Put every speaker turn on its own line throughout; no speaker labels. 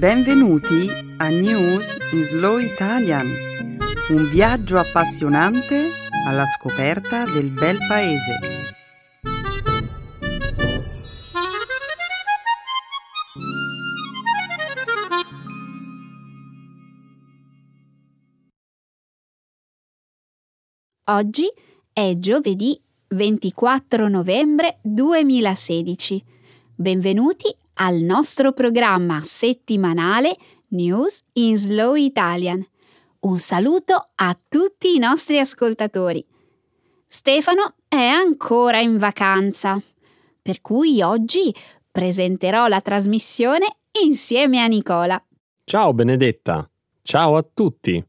Benvenuti a News in Slow Italian, un viaggio appassionante alla scoperta del bel paese.
Oggi è giovedì 24 novembre 2016. Benvenuti al nostro programma settimanale News in Slow Italian. Un saluto a tutti i nostri ascoltatori. Stefano è ancora in vacanza, per cui oggi presenterò la trasmissione insieme a Nicola.
Ciao Benedetta, ciao a tutti.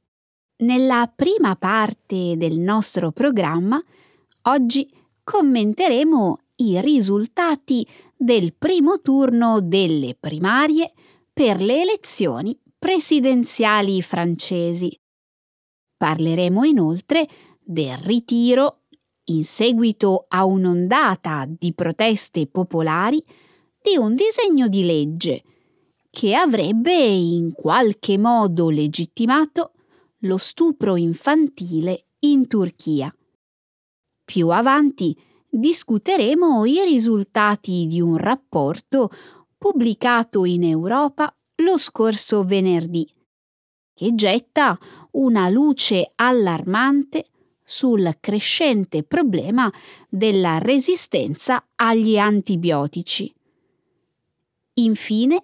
Nella prima parte del nostro programma, oggi commenteremo i risultati del primo turno delle primarie per le elezioni presidenziali francesi. Parleremo inoltre del ritiro, in seguito a un'ondata di proteste popolari, di un disegno di legge che avrebbe in qualche modo legittimato lo stupro infantile in Turchia. Più avanti discuteremo i risultati di un rapporto pubblicato in Europa lo scorso venerdì, che getta una luce allarmante sul crescente problema della resistenza agli antibiotici. Infine,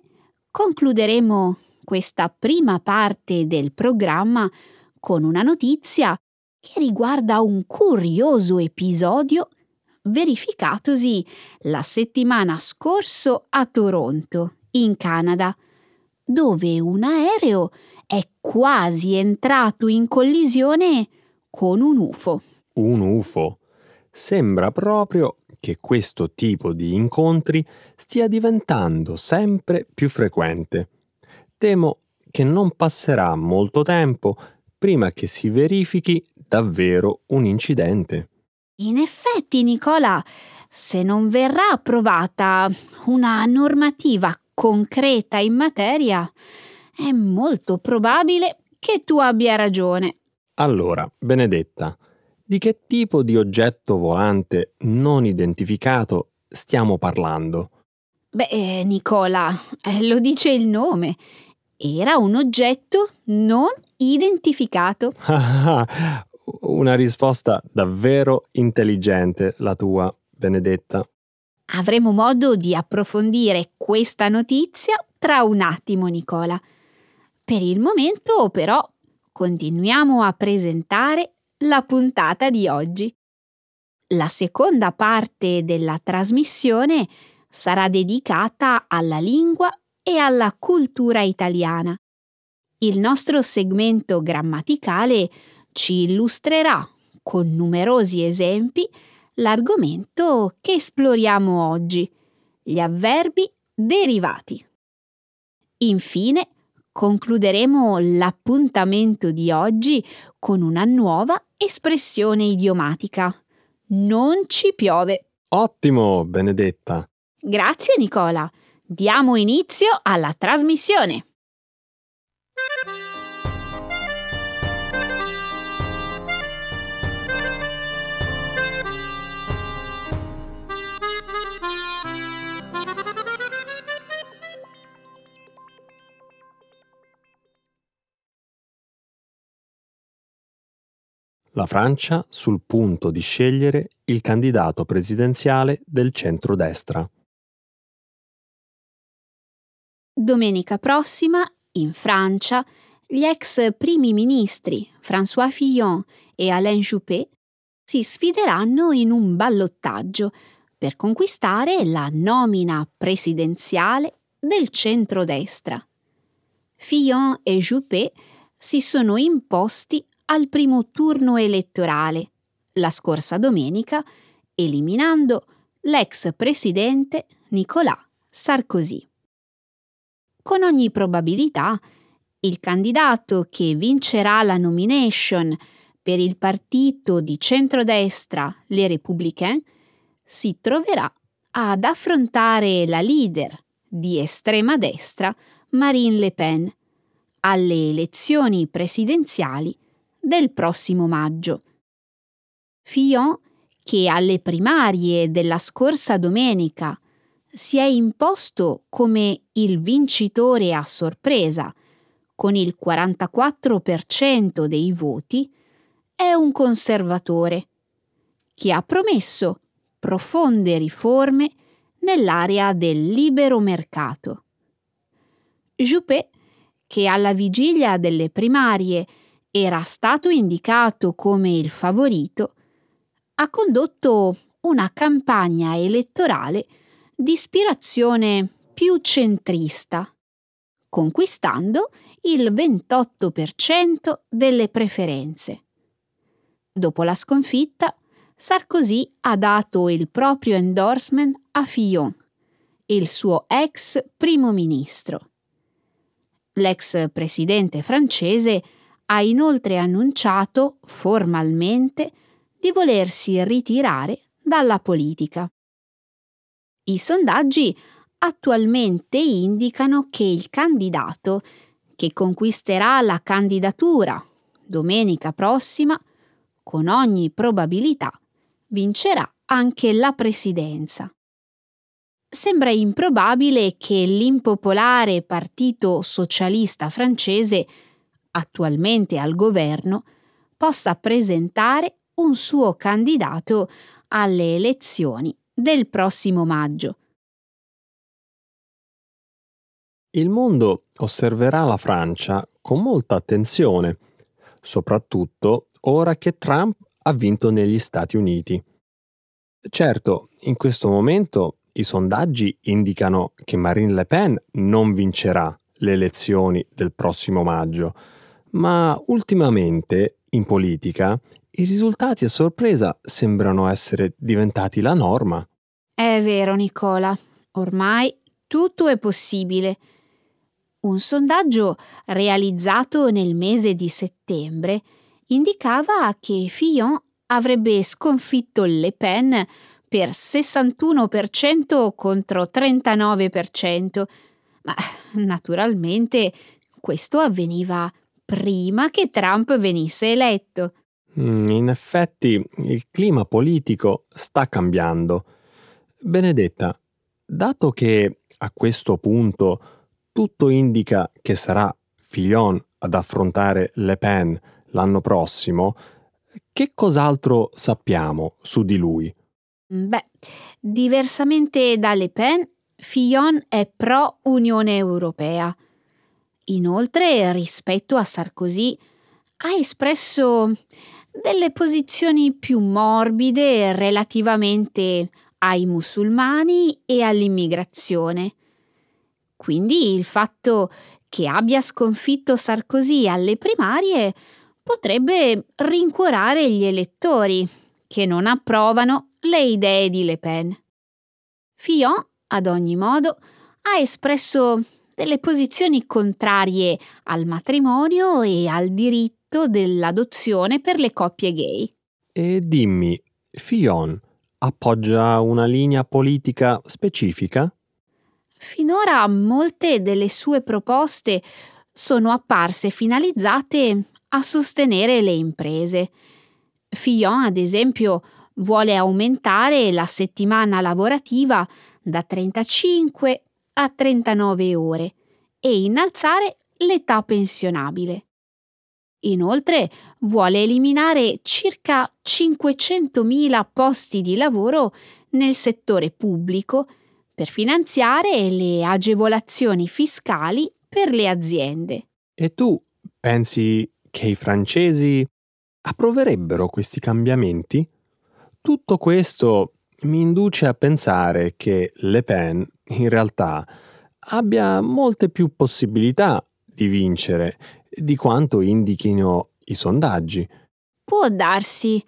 concluderemo questa prima parte del programma con una notizia che riguarda un curioso episodio verificatosi la settimana scorsa a Toronto, in Canada, dove un aereo è quasi entrato in collisione con un UFO.
Un UFO. Sembra proprio che questo tipo di incontri stia diventando sempre più frequente. Temo che non passerà molto tempo prima che si verifichi davvero un incidente.
In effetti, Nicola, se non verrà approvata una normativa concreta in materia, è molto probabile che tu abbia ragione.
Allora, Benedetta, di che tipo di oggetto volante non identificato stiamo parlando?
Beh, Nicola, eh, lo dice il nome. Era un oggetto non identificato.
Una risposta davvero intelligente la tua, Benedetta.
Avremo modo di approfondire questa notizia tra un attimo, Nicola. Per il momento, però, continuiamo a presentare la puntata di oggi. La seconda parte della trasmissione sarà dedicata alla lingua e alla cultura italiana. Il nostro segmento grammaticale ci illustrerà con numerosi esempi l'argomento che esploriamo oggi, gli avverbi derivati. Infine, concluderemo l'appuntamento di oggi con una nuova espressione idiomatica. Non ci piove.
Ottimo, Benedetta.
Grazie Nicola. Diamo inizio alla trasmissione.
La Francia sul punto di scegliere il candidato presidenziale del centrodestra.
Domenica prossima, in Francia, gli ex primi ministri François Fillon e Alain Juppé si sfideranno in un ballottaggio per conquistare la nomina presidenziale del centrodestra. Fillon e Juppé si sono imposti al primo turno elettorale la scorsa domenica, eliminando l'ex presidente Nicolas Sarkozy. Con ogni probabilità, il candidato che vincerà la nomination per il partito di centrodestra Les Républicains si troverà ad affrontare la leader di estrema destra Marine Le Pen alle elezioni presidenziali del prossimo maggio. Fillon, che alle primarie della scorsa domenica si è imposto come il vincitore a sorpresa, con il 44% dei voti, è un conservatore che ha promesso profonde riforme nell'area del libero mercato. Juppé, che alla vigilia delle primarie era stato indicato come il favorito, ha condotto una campagna elettorale di ispirazione più centrista, conquistando il 28% delle preferenze. Dopo la sconfitta, Sarkozy ha dato il proprio endorsement a Fillon, il suo ex primo ministro. L'ex presidente francese ha inoltre annunciato formalmente di volersi ritirare dalla politica. I sondaggi attualmente indicano che il candidato che conquisterà la candidatura domenica prossima, con ogni probabilità, vincerà anche la presidenza. Sembra improbabile che l'impopolare Partito Socialista francese, attualmente al governo, possa presentare un suo candidato alle elezioni del prossimo maggio.
Il mondo osserverà la Francia con molta attenzione, soprattutto ora che Trump ha vinto negli Stati Uniti. Certo, in questo momento i sondaggi indicano che Marine Le Pen non vincerà le elezioni del prossimo maggio, ma ultimamente in politica i risultati a sorpresa sembrano essere diventati la norma.
È vero, Nicola. Ormai tutto è possibile. Un sondaggio realizzato nel mese di settembre indicava che Fillon avrebbe sconfitto Le Pen per 61% contro 39%, ma naturalmente questo avveniva prima che Trump venisse eletto.
Mm, in effetti il clima politico sta cambiando. Benedetta, dato che a questo punto tutto indica che sarà Fillon ad affrontare Le Pen l'anno prossimo, che cos'altro sappiamo su di lui?
Beh, diversamente da Le Pen, Fillon è pro Unione Europea. Inoltre, rispetto a Sarkozy, ha espresso delle posizioni più morbide relativamente ai musulmani e all'immigrazione. Quindi il fatto che abbia sconfitto Sarkozy alle primarie potrebbe rincuorare gli elettori che non approvano le idee di Le Pen. Fillon, ad ogni modo, ha espresso delle posizioni contrarie al matrimonio e al diritto dell'adozione per le coppie gay.
E dimmi, Fillon appoggia una linea politica specifica?
Finora molte delle sue proposte sono apparse finalizzate a sostenere le imprese. Fillon, ad esempio, vuole aumentare la settimana lavorativa da 35 a 39 ore e innalzare l'età pensionabile. Inoltre vuole eliminare circa 500.000 posti di lavoro nel settore pubblico per finanziare le agevolazioni fiscali per le aziende.
E tu pensi che i francesi approverebbero questi cambiamenti? Tutto questo mi induce a pensare che Le Pen in realtà abbia molte più possibilità di vincere di quanto indichino i sondaggi.
Può darsi,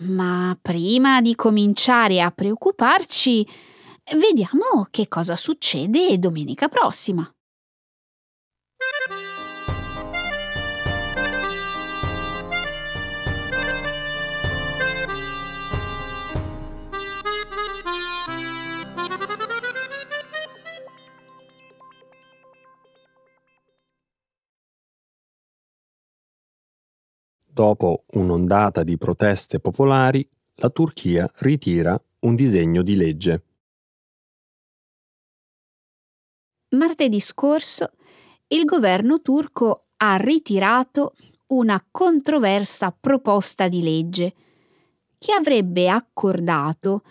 ma prima di cominciare a preoccuparci, vediamo che cosa succede domenica prossima.
Dopo un'ondata di proteste popolari, la Turchia ritira un disegno di legge.
Martedì scorso il governo turco ha ritirato una controversa proposta di legge che avrebbe accordato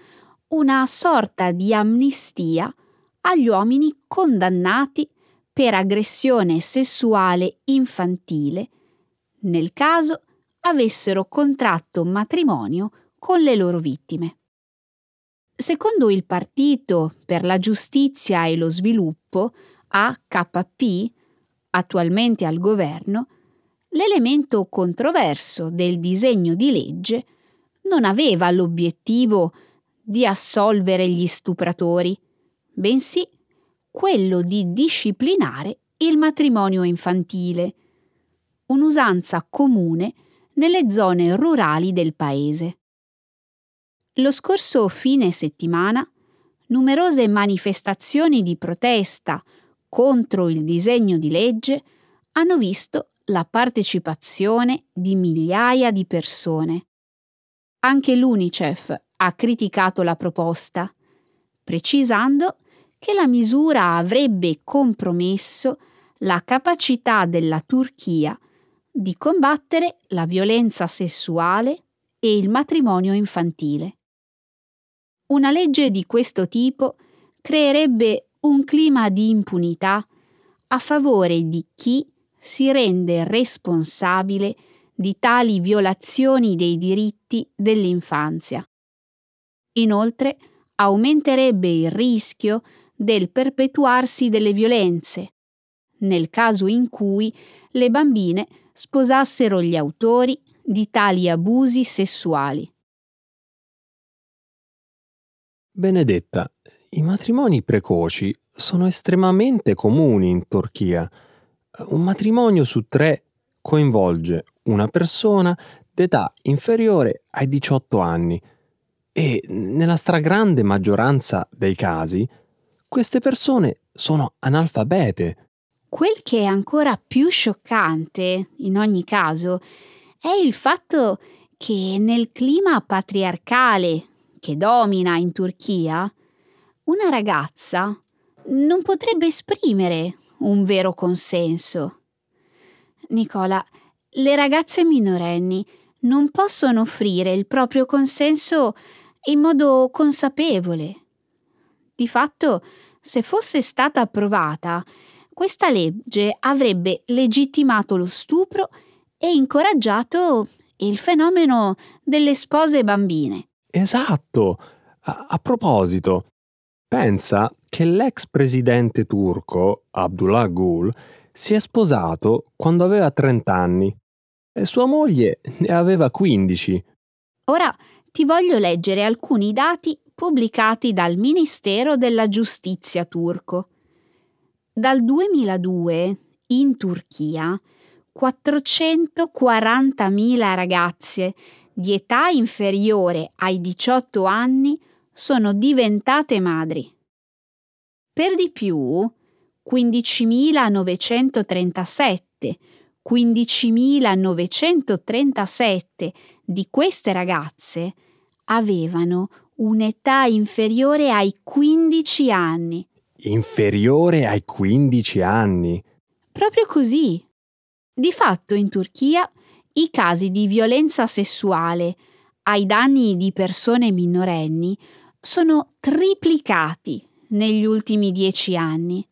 una sorta di amnistia agli uomini condannati per aggressione sessuale infantile nel caso avessero contratto matrimonio con le loro vittime. Secondo il Partito per la Giustizia e lo Sviluppo, AKP, attualmente al governo, l'elemento controverso del disegno di legge non aveva l'obiettivo di assolvere gli stupratori, bensì quello di disciplinare il matrimonio infantile, un'usanza comune nelle zone rurali del paese. Lo scorso fine settimana, numerose manifestazioni di protesta contro il disegno di legge hanno visto la partecipazione di migliaia di persone. Anche l'UNICEF ha criticato la proposta, precisando che la misura avrebbe compromesso la capacità della Turchia di combattere la violenza sessuale e il matrimonio infantile. Una legge di questo tipo creerebbe un clima di impunità a favore di chi si rende responsabile di tali violazioni dei diritti dell'infanzia. Inoltre aumenterebbe il rischio del perpetuarsi delle violenze, nel caso in cui le bambine sposassero gli autori di tali abusi sessuali.
Benedetta, i matrimoni precoci sono estremamente comuni in Turchia. Un matrimonio su tre coinvolge una persona d'età inferiore ai 18 anni e nella stragrande maggioranza dei casi queste persone sono analfabete
Quel che è ancora più scioccante, in ogni caso, è il fatto che nel clima patriarcale che domina in Turchia, una ragazza non potrebbe esprimere un vero consenso. Nicola, le ragazze minorenni non possono offrire il proprio consenso in modo consapevole. Di fatto, se fosse stata approvata, questa legge avrebbe legittimato lo stupro e incoraggiato il fenomeno delle spose bambine.
Esatto. A, a proposito, pensa che l'ex presidente turco Abdullah Gül si è sposato quando aveva 30 anni e sua moglie ne aveva 15.
Ora ti voglio leggere alcuni dati pubblicati dal Ministero della Giustizia turco. Dal 2002 in Turchia 440.000 ragazze di età inferiore ai 18 anni sono diventate madri. Per di più, 15.937, 15.937 di queste ragazze avevano un'età inferiore ai 15 anni
inferiore ai 15 anni.
Proprio così. Di fatto in Turchia i casi di violenza sessuale ai danni di persone minorenni sono triplicati negli ultimi dieci anni.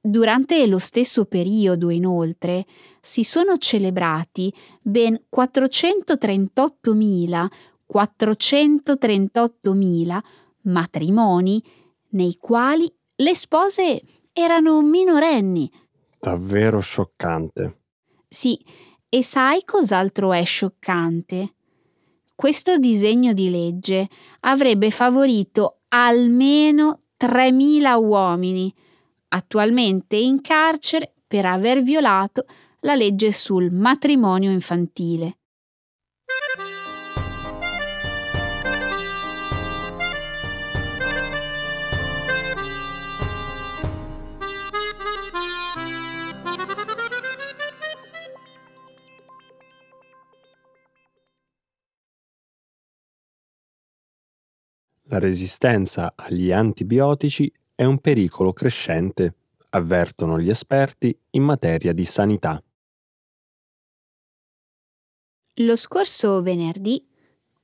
Durante lo stesso periodo, inoltre, si sono celebrati ben 438.000 438.000 matrimoni nei quali le spose erano minorenni.
Davvero scioccante.
Sì, e sai cos'altro è scioccante? Questo disegno di legge avrebbe favorito almeno 3.000 uomini, attualmente in carcere per aver violato la legge sul matrimonio infantile.
La resistenza agli antibiotici è un pericolo crescente, avvertono gli esperti in materia di sanità.
Lo scorso venerdì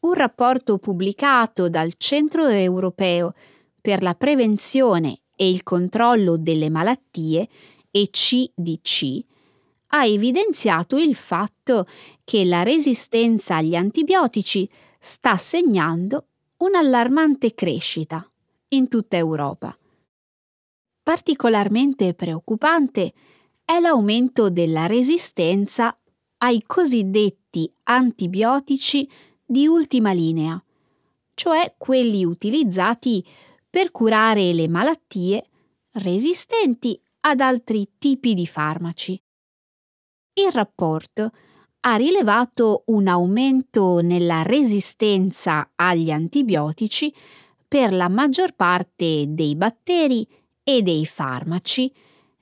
un rapporto pubblicato dal Centro europeo per la prevenzione e il controllo delle malattie ECDC ha evidenziato il fatto che la resistenza agli antibiotici sta segnando un'allarmante crescita in tutta Europa. Particolarmente preoccupante è l'aumento della resistenza ai cosiddetti antibiotici di ultima linea, cioè quelli utilizzati per curare le malattie resistenti ad altri tipi di farmaci. Il rapporto ha rilevato un aumento nella resistenza agli antibiotici per la maggior parte dei batteri e dei farmaci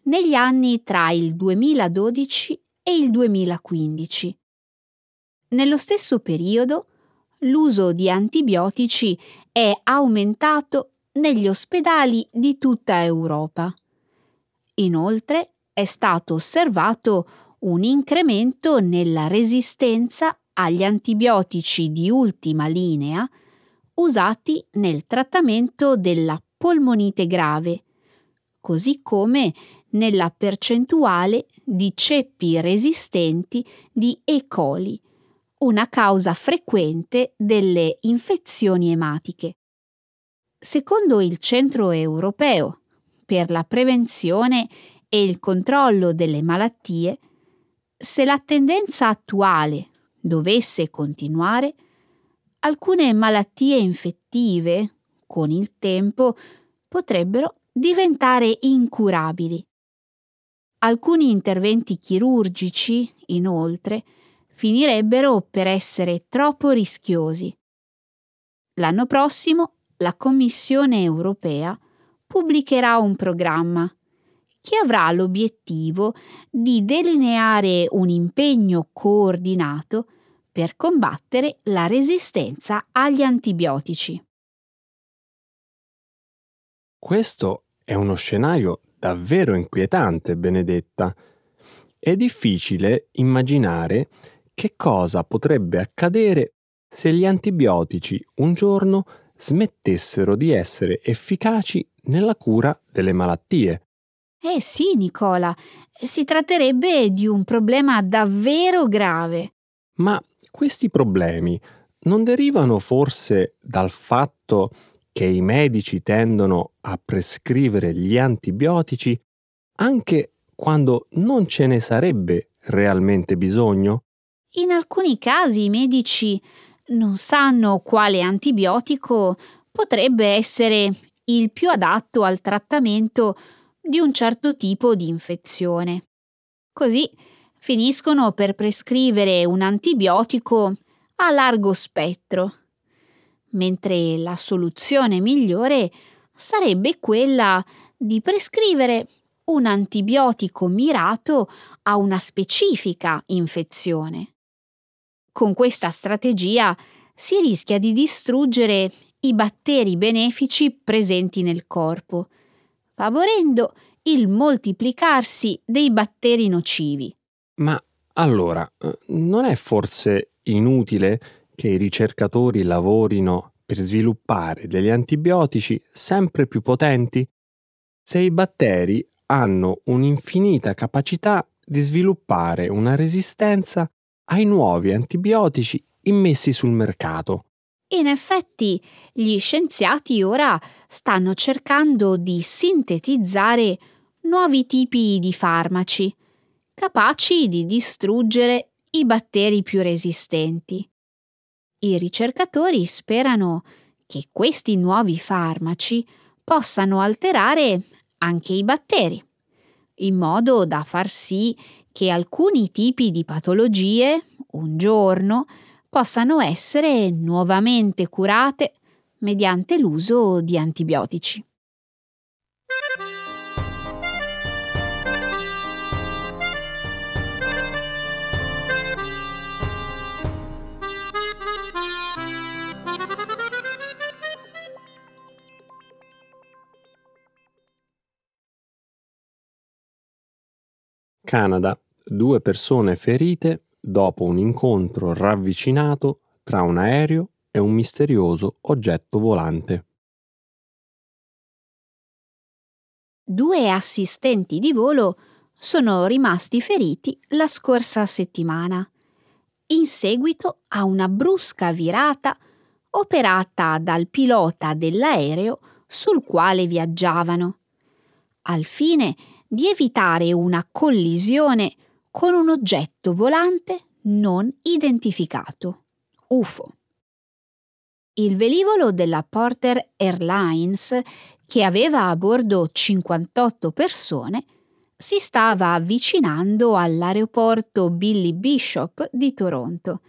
negli anni tra il 2012 e il 2015. Nello stesso periodo l'uso di antibiotici è aumentato negli ospedali di tutta Europa. Inoltre è stato osservato un incremento nella resistenza agli antibiotici di ultima linea usati nel trattamento della polmonite grave, così come nella percentuale di ceppi resistenti di E. coli, una causa frequente delle infezioni ematiche. Secondo il Centro europeo per la prevenzione e il controllo delle malattie, se la tendenza attuale dovesse continuare, alcune malattie infettive, con il tempo, potrebbero diventare incurabili. Alcuni interventi chirurgici, inoltre, finirebbero per essere troppo rischiosi. L'anno prossimo la Commissione europea pubblicherà un programma che avrà l'obiettivo di delineare un impegno coordinato per combattere la resistenza agli antibiotici.
Questo è uno scenario davvero inquietante, Benedetta. È difficile immaginare che cosa potrebbe accadere se gli antibiotici un giorno smettessero di essere efficaci nella cura delle malattie.
Eh sì, Nicola, si tratterebbe di un problema davvero grave.
Ma questi problemi non derivano forse dal fatto che i medici tendono a prescrivere gli antibiotici anche quando non ce ne sarebbe realmente bisogno?
In alcuni casi i medici non sanno quale antibiotico potrebbe essere il più adatto al trattamento di un certo tipo di infezione. Così finiscono per prescrivere un antibiotico a largo spettro, mentre la soluzione migliore sarebbe quella di prescrivere un antibiotico mirato a una specifica infezione. Con questa strategia si rischia di distruggere i batteri benefici presenti nel corpo, favorendo il moltiplicarsi dei batteri nocivi.
Ma allora, eh, non è forse inutile che i ricercatori lavorino per sviluppare degli antibiotici sempre più potenti? Se i batteri hanno un'infinita capacità di sviluppare una resistenza ai nuovi antibiotici immessi sul mercato.
In effetti, gli scienziati ora stanno cercando di sintetizzare nuovi tipi di farmaci, capaci di distruggere i batteri più resistenti. I ricercatori sperano che questi nuovi farmaci possano alterare anche i batteri, in modo da far sì che alcuni tipi di patologie, un giorno, possano essere nuovamente curate mediante l'uso di antibiotici.
Canada, due persone ferite dopo un incontro ravvicinato tra un aereo e un misterioso oggetto volante.
Due assistenti di volo sono rimasti feriti la scorsa settimana, in seguito a una brusca virata operata dal pilota dell'aereo sul quale viaggiavano, al fine di evitare una collisione con un oggetto volante non identificato, UFO. Il velivolo della Porter Airlines, che aveva a bordo 58 persone, si stava avvicinando all'aeroporto Billy Bishop di Toronto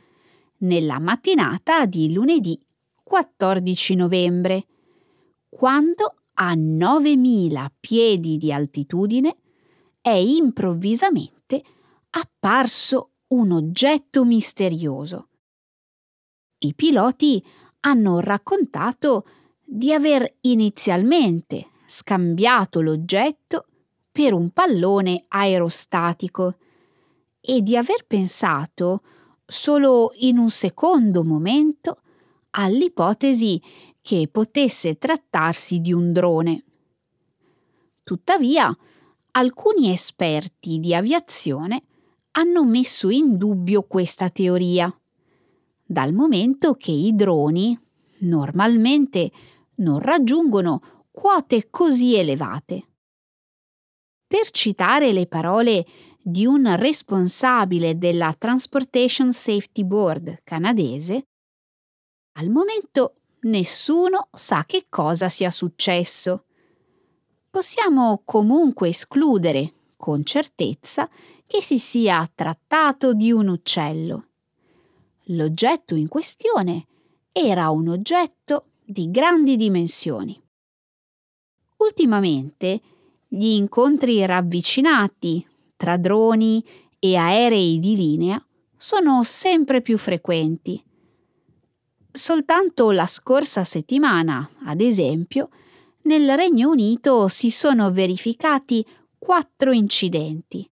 nella mattinata di lunedì 14 novembre, quando a 9.000 piedi di altitudine è improvvisamente apparso un oggetto misterioso. I piloti hanno raccontato di aver inizialmente scambiato l'oggetto per un pallone aerostatico e di aver pensato solo in un secondo momento all'ipotesi che potesse trattarsi di un drone. Tuttavia, alcuni esperti di aviazione hanno messo in dubbio questa teoria, dal momento che i droni normalmente non raggiungono quote così elevate. Per citare le parole di un responsabile della Transportation Safety Board canadese, al momento nessuno sa che cosa sia successo. Possiamo comunque escludere con certezza che si sia trattato di un uccello. L'oggetto in questione era un oggetto di grandi dimensioni. Ultimamente gli incontri ravvicinati tra droni e aerei di linea sono sempre più frequenti. Soltanto la scorsa settimana, ad esempio, nel Regno Unito si sono verificati quattro incidenti.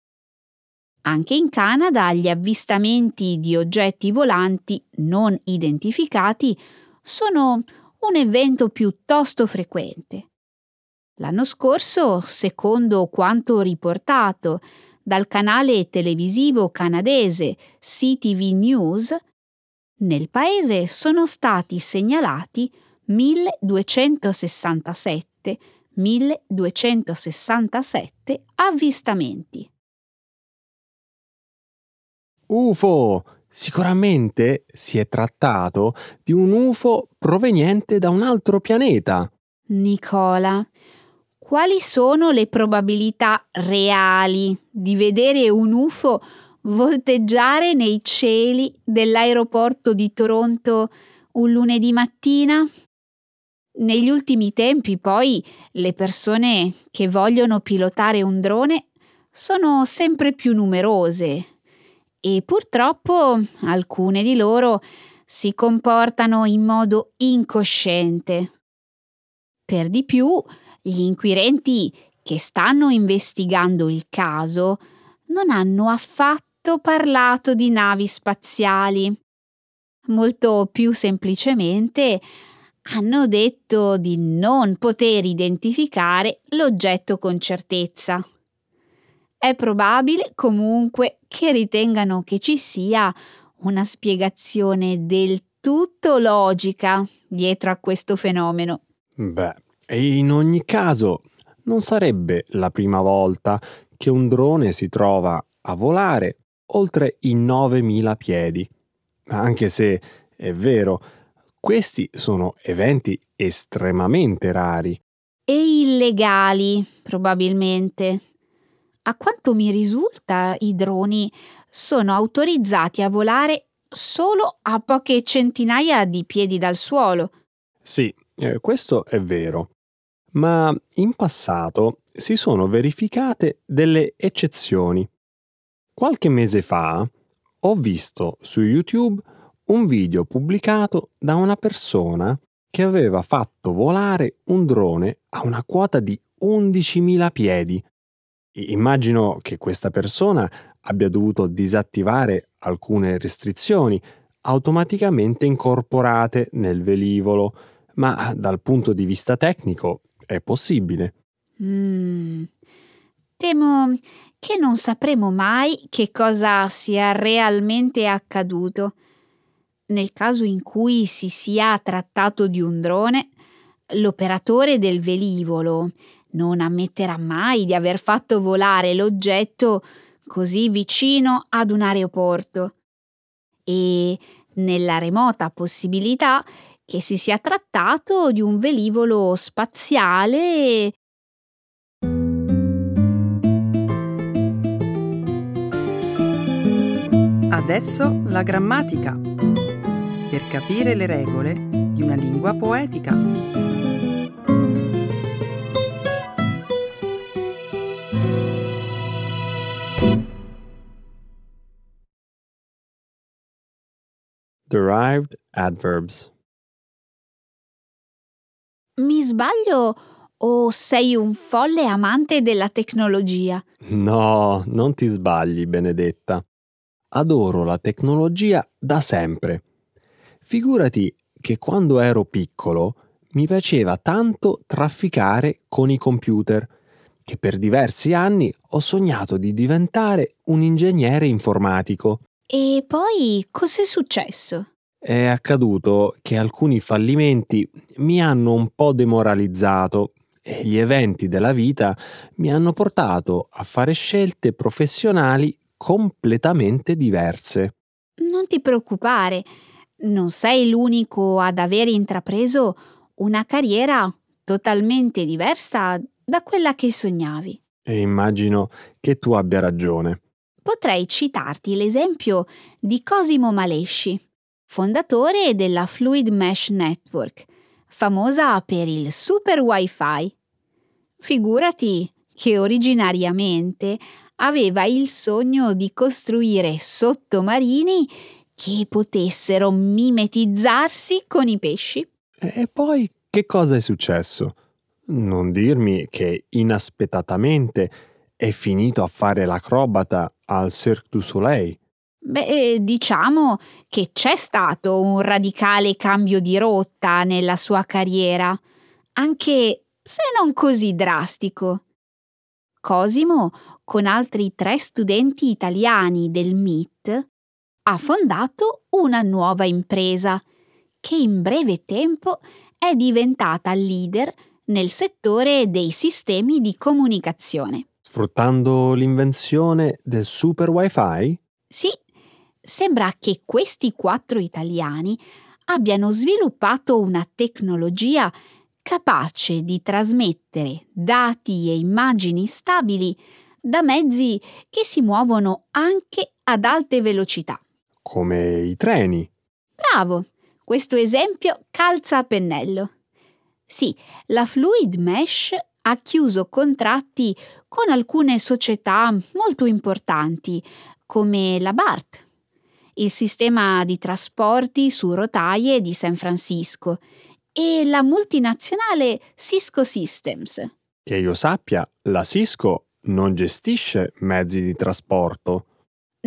Anche in Canada gli avvistamenti di oggetti volanti non identificati sono un evento piuttosto frequente. L'anno scorso, secondo quanto riportato dal canale televisivo canadese CTV News, nel paese sono stati segnalati 1267 1267 avvistamenti.
UFO! Sicuramente si è trattato di un UFO proveniente da un altro pianeta.
Nicola, quali sono le probabilità reali di vedere un UFO volteggiare nei cieli dell'aeroporto di Toronto un lunedì mattina? Negli ultimi tempi poi le persone che vogliono pilotare un drone sono sempre più numerose e purtroppo alcune di loro si comportano in modo incosciente. Per di più, gli inquirenti che stanno investigando il caso non hanno affatto parlato di navi spaziali. Molto più semplicemente hanno detto di non poter identificare l'oggetto con certezza. È probabile comunque che ritengano che ci sia una spiegazione del tutto logica dietro a questo fenomeno.
Beh, in ogni caso non sarebbe la prima volta che un drone si trova a volare oltre i 9000 piedi. Anche se è vero, questi sono eventi estremamente rari.
E illegali, probabilmente. A quanto mi risulta, i droni sono autorizzati a volare solo a poche centinaia di piedi dal suolo.
Sì, eh, questo è vero. Ma in passato si sono verificate delle eccezioni. Qualche mese fa ho visto su YouTube un video pubblicato da una persona che aveva fatto volare un drone a una quota di 11.000 piedi Immagino che questa persona abbia dovuto disattivare alcune restrizioni automaticamente incorporate nel velivolo, ma dal punto di vista tecnico è possibile.
Mm. Temo che non sapremo mai che cosa sia realmente accaduto. Nel caso in cui si sia trattato di un drone, l'operatore del velivolo non ammetterà mai di aver fatto volare l'oggetto così vicino ad un aeroporto e nella remota possibilità che si sia trattato di un velivolo spaziale
Adesso la grammatica. Per capire le regole di una lingua poetica.
Derived adverbs.
Mi sbaglio o sei un folle amante della tecnologia?
No, non ti sbagli, Benedetta. Adoro la tecnologia da sempre. Figurati che quando ero piccolo mi piaceva tanto trafficare con i computer, che per diversi anni ho sognato di diventare un ingegnere informatico.
E poi cos'è successo?
È accaduto che alcuni fallimenti mi hanno un po' demoralizzato e gli eventi della vita mi hanno portato a fare scelte professionali completamente diverse.
Non ti preoccupare, non sei l'unico ad aver intrapreso una carriera totalmente diversa da quella che sognavi.
E immagino che tu abbia ragione.
Potrei citarti l'esempio di Cosimo Malesci, fondatore della Fluid Mesh Network, famosa per il super wifi. Figurati che originariamente aveva il sogno di costruire sottomarini che potessero mimetizzarsi con i pesci.
E poi che cosa è successo? Non dirmi che inaspettatamente è finito a fare l'acrobata al Cirque du Soleil.
Beh, diciamo che c'è stato un radicale cambio di rotta nella sua carriera, anche se non così drastico. Cosimo, con altri tre studenti italiani del MIT, ha fondato una nuova impresa che in breve tempo è diventata leader nel settore dei sistemi di comunicazione.
Sfruttando l'invenzione del super wifi?
Sì, sembra che questi quattro italiani abbiano sviluppato una tecnologia capace di trasmettere dati e immagini stabili da mezzi che si muovono anche ad alte velocità.
Come i treni.
Bravo, questo esempio calza a pennello. Sì, la Fluid Mesh ha chiuso contratti con alcune società molto importanti, come la BART, il sistema di trasporti su rotaie di San Francisco, e la multinazionale Cisco Systems.
Che io sappia, la Cisco non gestisce mezzi di trasporto.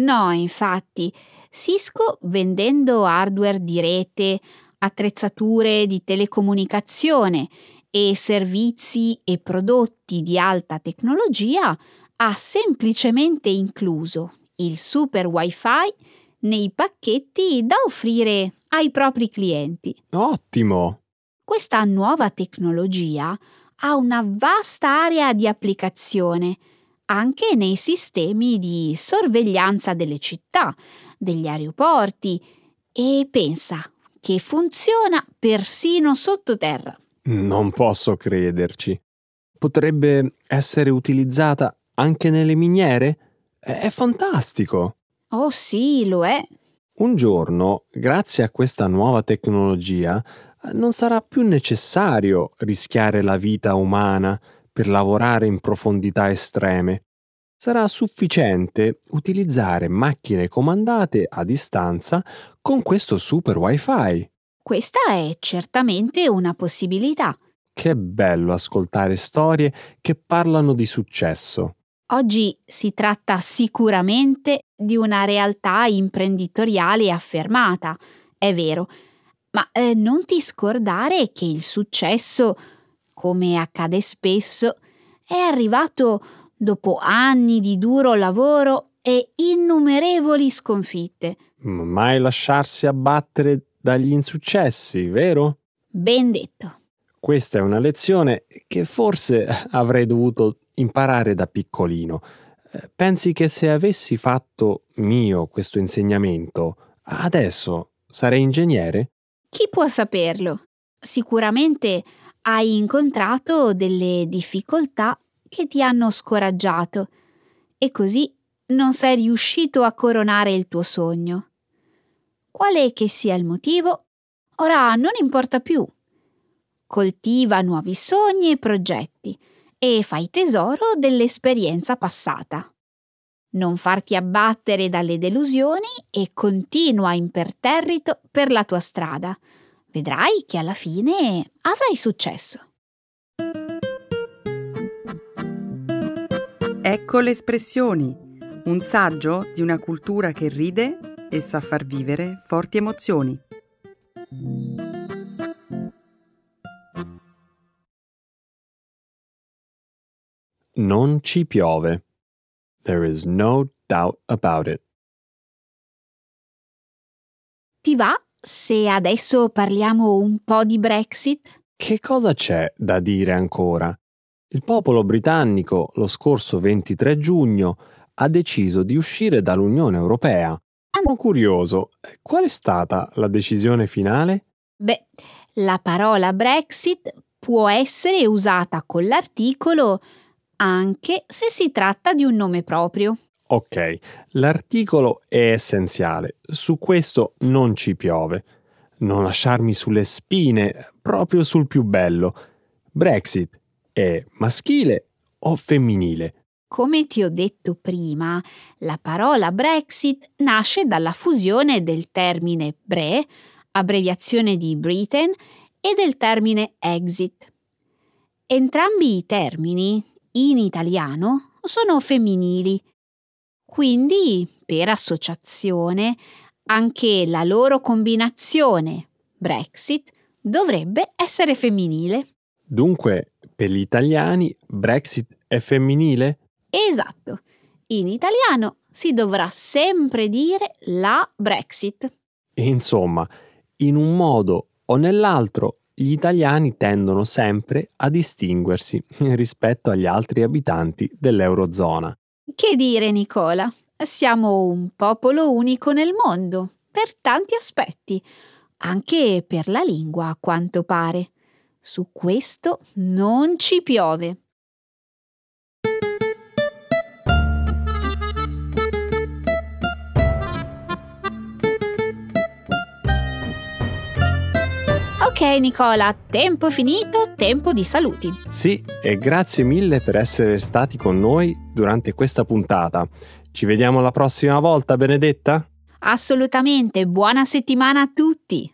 No, infatti, Cisco vendendo hardware di rete, attrezzature di telecomunicazione e servizi e prodotti di alta tecnologia ha semplicemente incluso il super wifi nei pacchetti da offrire ai propri clienti.
Ottimo!
Questa nuova tecnologia ha una vasta area di applicazione anche nei sistemi di sorveglianza delle città, degli aeroporti e pensa che funziona persino sottoterra.
Non posso crederci. Potrebbe essere utilizzata anche nelle miniere? È fantastico!
Oh sì, lo è.
Un giorno, grazie a questa nuova tecnologia, non sarà più necessario rischiare la vita umana per lavorare in profondità estreme. Sarà sufficiente utilizzare macchine comandate a distanza con questo super wifi.
Questa è certamente una possibilità.
Che bello ascoltare storie che parlano di successo.
Oggi si tratta sicuramente di una realtà imprenditoriale affermata, è vero, ma eh, non ti scordare che il successo, come accade spesso, è arrivato dopo anni di duro lavoro e innumerevoli sconfitte.
Mai lasciarsi abbattere dagli insuccessi, vero?
Ben detto.
Questa è una lezione che forse avrei dovuto imparare da piccolino. Eh, pensi che se avessi fatto mio questo insegnamento, adesso sarei ingegnere?
Chi può saperlo? Sicuramente hai incontrato delle difficoltà che ti hanno scoraggiato e così non sei riuscito a coronare il tuo sogno. Quale che sia il motivo, ora non importa più. Coltiva nuovi sogni e progetti e fai tesoro dell'esperienza passata. Non farti abbattere dalle delusioni e continua imperterrito per la tua strada. Vedrai che alla fine avrai successo.
Ecco le espressioni, un saggio di una cultura che ride e sa far vivere forti emozioni.
Non ci piove. There is no doubt about it.
Ti va se adesso parliamo un po' di Brexit?
Che cosa c'è da dire ancora? Il popolo britannico lo scorso 23 giugno ha deciso di uscire dall'Unione Europea. Sono curioso, qual è stata la decisione finale?
Beh, la parola Brexit può essere usata con l'articolo anche se si tratta di un nome proprio.
Ok, l'articolo è essenziale, su questo non ci piove. Non lasciarmi sulle spine, proprio sul più bello. Brexit è maschile o femminile?
Come ti ho detto prima, la parola Brexit nasce dalla fusione del termine Bre, abbreviazione di Britain, e del termine exit. Entrambi i termini in italiano sono femminili. Quindi, per associazione, anche la loro combinazione Brexit dovrebbe essere femminile.
Dunque, per gli italiani Brexit è femminile?
Esatto. In italiano si dovrà sempre dire la Brexit.
Insomma, in un modo o nell'altro gli italiani tendono sempre a distinguersi rispetto agli altri abitanti dell'Eurozona.
Che dire, Nicola? Siamo un popolo unico nel mondo, per tanti aspetti, anche per la lingua, a quanto pare. Su questo non ci piove. Ok Nicola, tempo finito, tempo di saluti.
Sì, e grazie mille per essere stati con noi durante questa puntata. Ci vediamo la prossima volta, Benedetta?
Assolutamente, buona settimana a tutti.